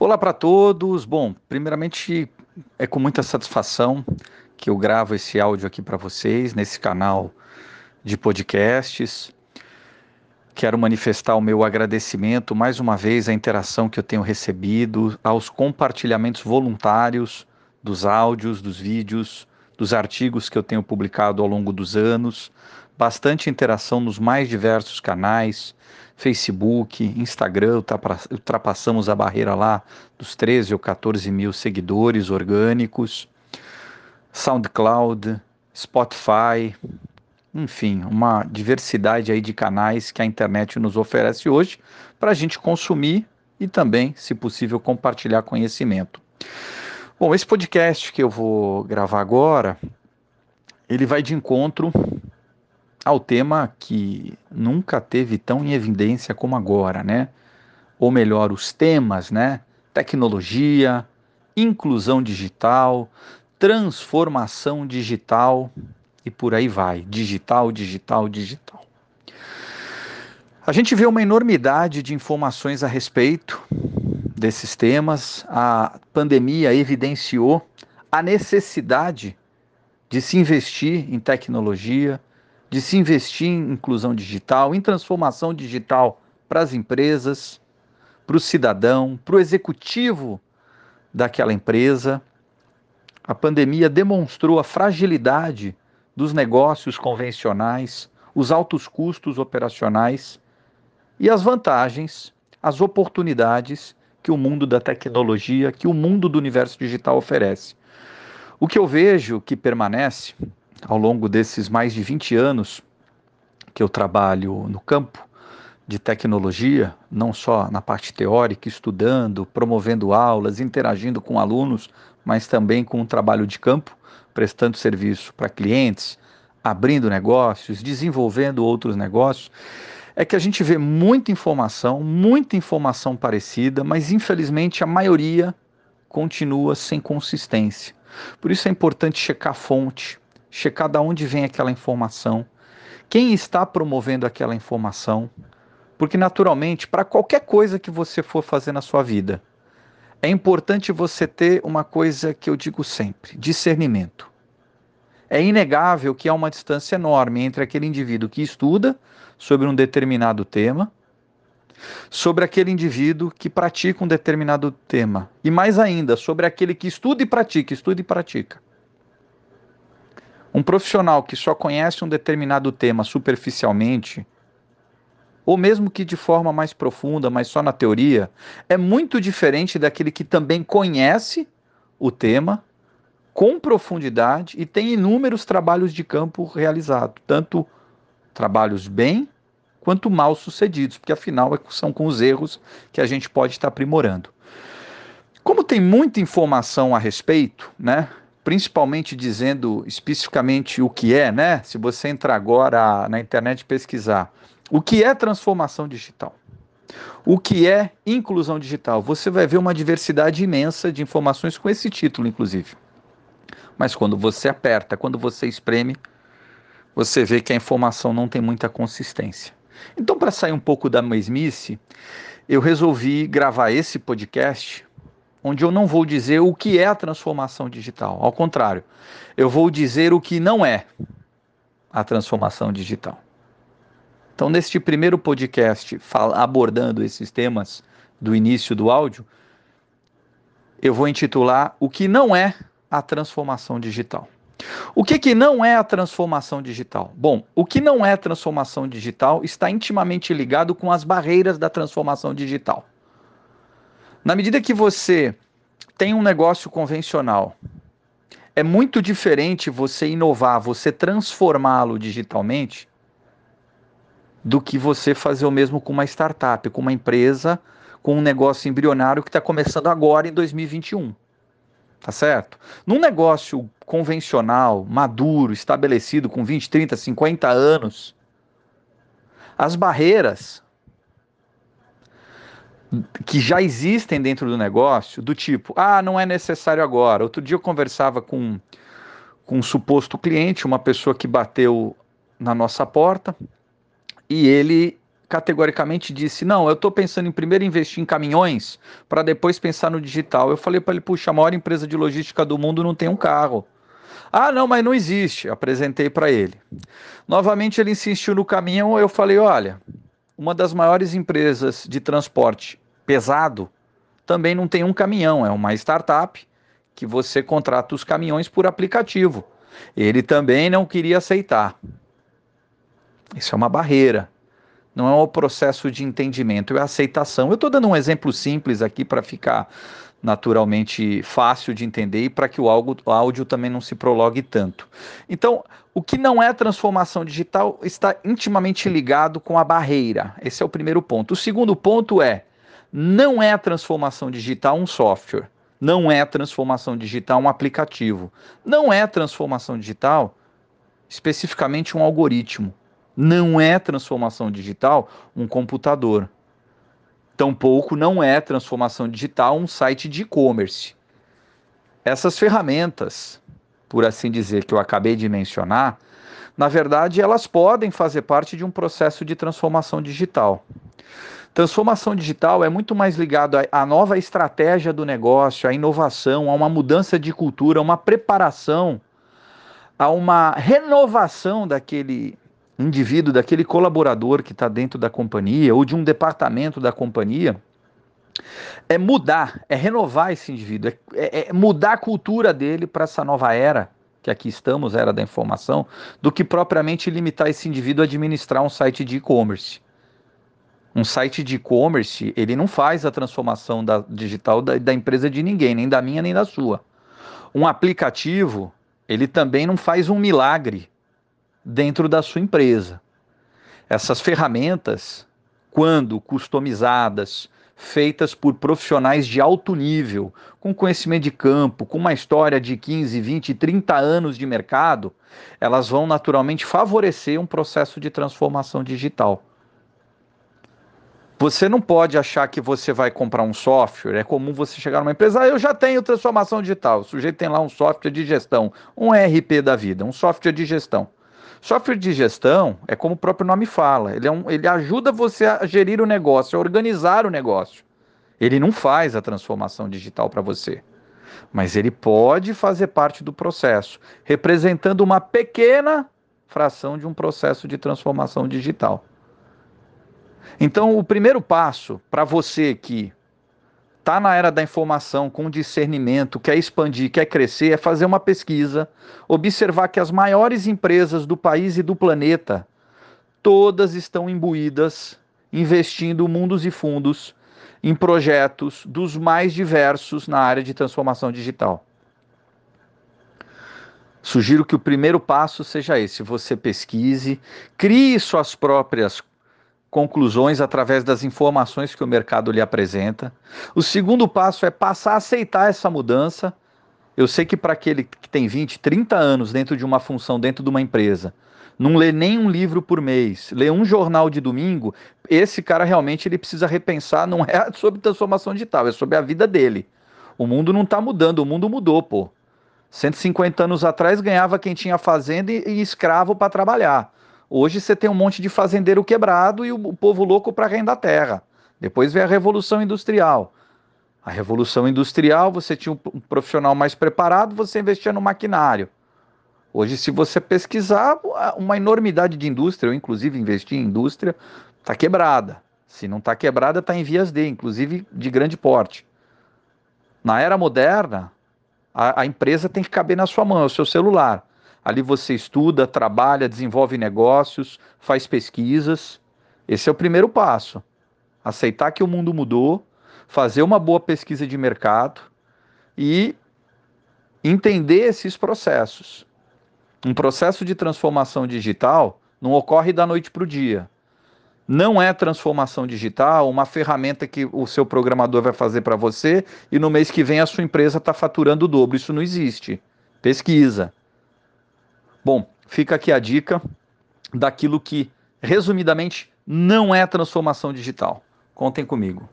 Olá para todos. Bom, primeiramente é com muita satisfação que eu gravo esse áudio aqui para vocês nesse canal de podcasts. Quero manifestar o meu agradecimento mais uma vez à interação que eu tenho recebido, aos compartilhamentos voluntários dos áudios, dos vídeos, dos artigos que eu tenho publicado ao longo dos anos, bastante interação nos mais diversos canais, Facebook, Instagram, ultrapassamos a barreira lá dos 13 ou 14 mil seguidores orgânicos, SoundCloud, Spotify, enfim, uma diversidade aí de canais que a internet nos oferece hoje para a gente consumir e também, se possível, compartilhar conhecimento. Bom, esse podcast que eu vou gravar agora, ele vai de encontro ao tema que nunca teve tão em evidência como agora, né? Ou melhor, os temas, né? Tecnologia, inclusão digital, transformação digital e por aí vai. Digital, digital, digital. A gente vê uma enormidade de informações a respeito desses temas. A pandemia evidenciou a necessidade de se investir em tecnologia, de se investir em inclusão digital, em transformação digital para as empresas, para o cidadão, para o executivo daquela empresa. A pandemia demonstrou a fragilidade dos negócios convencionais, os altos custos operacionais e as vantagens, as oportunidades que o mundo da tecnologia, que o mundo do universo digital oferece. O que eu vejo que permanece ao longo desses mais de 20 anos que eu trabalho no campo de tecnologia, não só na parte teórica, estudando, promovendo aulas, interagindo com alunos, mas também com o trabalho de campo, prestando serviço para clientes, abrindo negócios, desenvolvendo outros negócios, é que a gente vê muita informação, muita informação parecida, mas infelizmente a maioria continua sem consistência. Por isso é importante checar a fonte, checar de onde vem aquela informação, quem está promovendo aquela informação, porque naturalmente, para qualquer coisa que você for fazer na sua vida, é importante você ter uma coisa que eu digo sempre: discernimento. É inegável que há uma distância enorme entre aquele indivíduo que estuda sobre um determinado tema, sobre aquele indivíduo que pratica um determinado tema, e mais ainda, sobre aquele que estuda e pratica, estuda e pratica. Um profissional que só conhece um determinado tema superficialmente, ou mesmo que de forma mais profunda, mas só na teoria, é muito diferente daquele que também conhece o tema com profundidade e tem inúmeros trabalhos de campo realizados, tanto trabalhos bem quanto mal sucedidos, porque afinal é são com os erros que a gente pode estar aprimorando. Como tem muita informação a respeito, né? Principalmente dizendo especificamente o que é, né? Se você entrar agora na internet e pesquisar o que é transformação digital, o que é inclusão digital, você vai ver uma diversidade imensa de informações com esse título, inclusive. Mas quando você aperta, quando você espreme, você vê que a informação não tem muita consistência. Então, para sair um pouco da mesmice, eu resolvi gravar esse podcast onde eu não vou dizer o que é a transformação digital. Ao contrário, eu vou dizer o que não é a transformação digital. Então, neste primeiro podcast, abordando esses temas do início do áudio, eu vou intitular O que não é a transformação digital. O que, que não é a transformação digital? Bom, o que não é transformação digital está intimamente ligado com as barreiras da transformação digital. Na medida que você tem um negócio convencional, é muito diferente você inovar, você transformá-lo digitalmente, do que você fazer o mesmo com uma startup, com uma empresa, com um negócio embrionário que está começando agora em 2021. Tá certo? Num negócio convencional, maduro, estabelecido com 20, 30, 50 anos, as barreiras que já existem dentro do negócio, do tipo, ah, não é necessário agora. Outro dia eu conversava com, com um suposto cliente, uma pessoa que bateu na nossa porta, e ele categoricamente disse: Não, eu estou pensando em primeiro investir em caminhões para depois pensar no digital. Eu falei para ele: Puxa, a maior empresa de logística do mundo não tem um carro. Ah, não, mas não existe. Apresentei para ele. Novamente ele insistiu no caminhão. Eu falei: Olha, uma das maiores empresas de transporte pesado também não tem um caminhão, é uma startup que você contrata os caminhões por aplicativo. Ele também não queria aceitar. Isso é uma barreira. Não é um processo de entendimento, é aceitação. Eu estou dando um exemplo simples aqui para ficar naturalmente fácil de entender e para que o áudio, o áudio também não se prologue tanto. Então, o que não é transformação digital está intimamente ligado com a barreira. Esse é o primeiro ponto. O segundo ponto é: não é transformação digital um software. Não é transformação digital um aplicativo. Não é transformação digital especificamente um algoritmo. Não é transformação digital um computador. Tampouco não é transformação digital um site de e-commerce. Essas ferramentas, por assim dizer, que eu acabei de mencionar, na verdade, elas podem fazer parte de um processo de transformação digital. Transformação digital é muito mais ligado à nova estratégia do negócio, à inovação, a uma mudança de cultura, a uma preparação, a uma renovação daquele indivíduo, daquele colaborador que está dentro da companhia ou de um departamento da companhia. É mudar, é renovar esse indivíduo, é, é mudar a cultura dele para essa nova era que aqui estamos, era da informação, do que propriamente limitar esse indivíduo a administrar um site de e-commerce. Um site de e-commerce, ele não faz a transformação da, digital da, da empresa de ninguém, nem da minha nem da sua. Um aplicativo, ele também não faz um milagre dentro da sua empresa. Essas ferramentas, quando customizadas, feitas por profissionais de alto nível, com conhecimento de campo, com uma história de 15, 20, 30 anos de mercado, elas vão naturalmente favorecer um processo de transformação digital. Você não pode achar que você vai comprar um software. É comum você chegar numa empresa, ah, eu já tenho transformação digital. O sujeito tem lá um software de gestão, um ERP da vida, um software de gestão. Software de gestão é como o próprio nome fala, ele, é um, ele ajuda você a gerir o negócio, a organizar o negócio. Ele não faz a transformação digital para você, mas ele pode fazer parte do processo, representando uma pequena fração de um processo de transformação digital. Então, o primeiro passo para você que está na era da informação, com discernimento, quer expandir, quer crescer, é fazer uma pesquisa, observar que as maiores empresas do país e do planeta, todas estão imbuídas, investindo mundos e fundos em projetos dos mais diversos na área de transformação digital. Sugiro que o primeiro passo seja esse: você pesquise, crie suas próprias conclusões através das informações que o mercado lhe apresenta. O segundo passo é passar a aceitar essa mudança. Eu sei que para aquele que tem 20, 30 anos dentro de uma função, dentro de uma empresa, não lê nem um livro por mês, lê um jornal de domingo, esse cara realmente ele precisa repensar, não é sobre transformação digital, é sobre a vida dele. O mundo não está mudando, o mundo mudou, pô. 150 anos atrás ganhava quem tinha fazenda e, e escravo para trabalhar. Hoje você tem um monte de fazendeiro quebrado e o povo louco para render a terra. Depois veio a Revolução Industrial. A Revolução Industrial, você tinha um profissional mais preparado, você investia no maquinário. Hoje, se você pesquisar, uma enormidade de indústria, eu inclusive investi em indústria, está quebrada. Se não está quebrada, está em vias de, inclusive de grande porte. Na era moderna, a, a empresa tem que caber na sua mão, é o seu celular. Ali você estuda, trabalha, desenvolve negócios, faz pesquisas. Esse é o primeiro passo. Aceitar que o mundo mudou, fazer uma boa pesquisa de mercado e entender esses processos. Um processo de transformação digital não ocorre da noite para o dia. Não é transformação digital uma ferramenta que o seu programador vai fazer para você e no mês que vem a sua empresa está faturando o dobro. Isso não existe. Pesquisa. Bom, fica aqui a dica daquilo que, resumidamente, não é transformação digital. Contem comigo.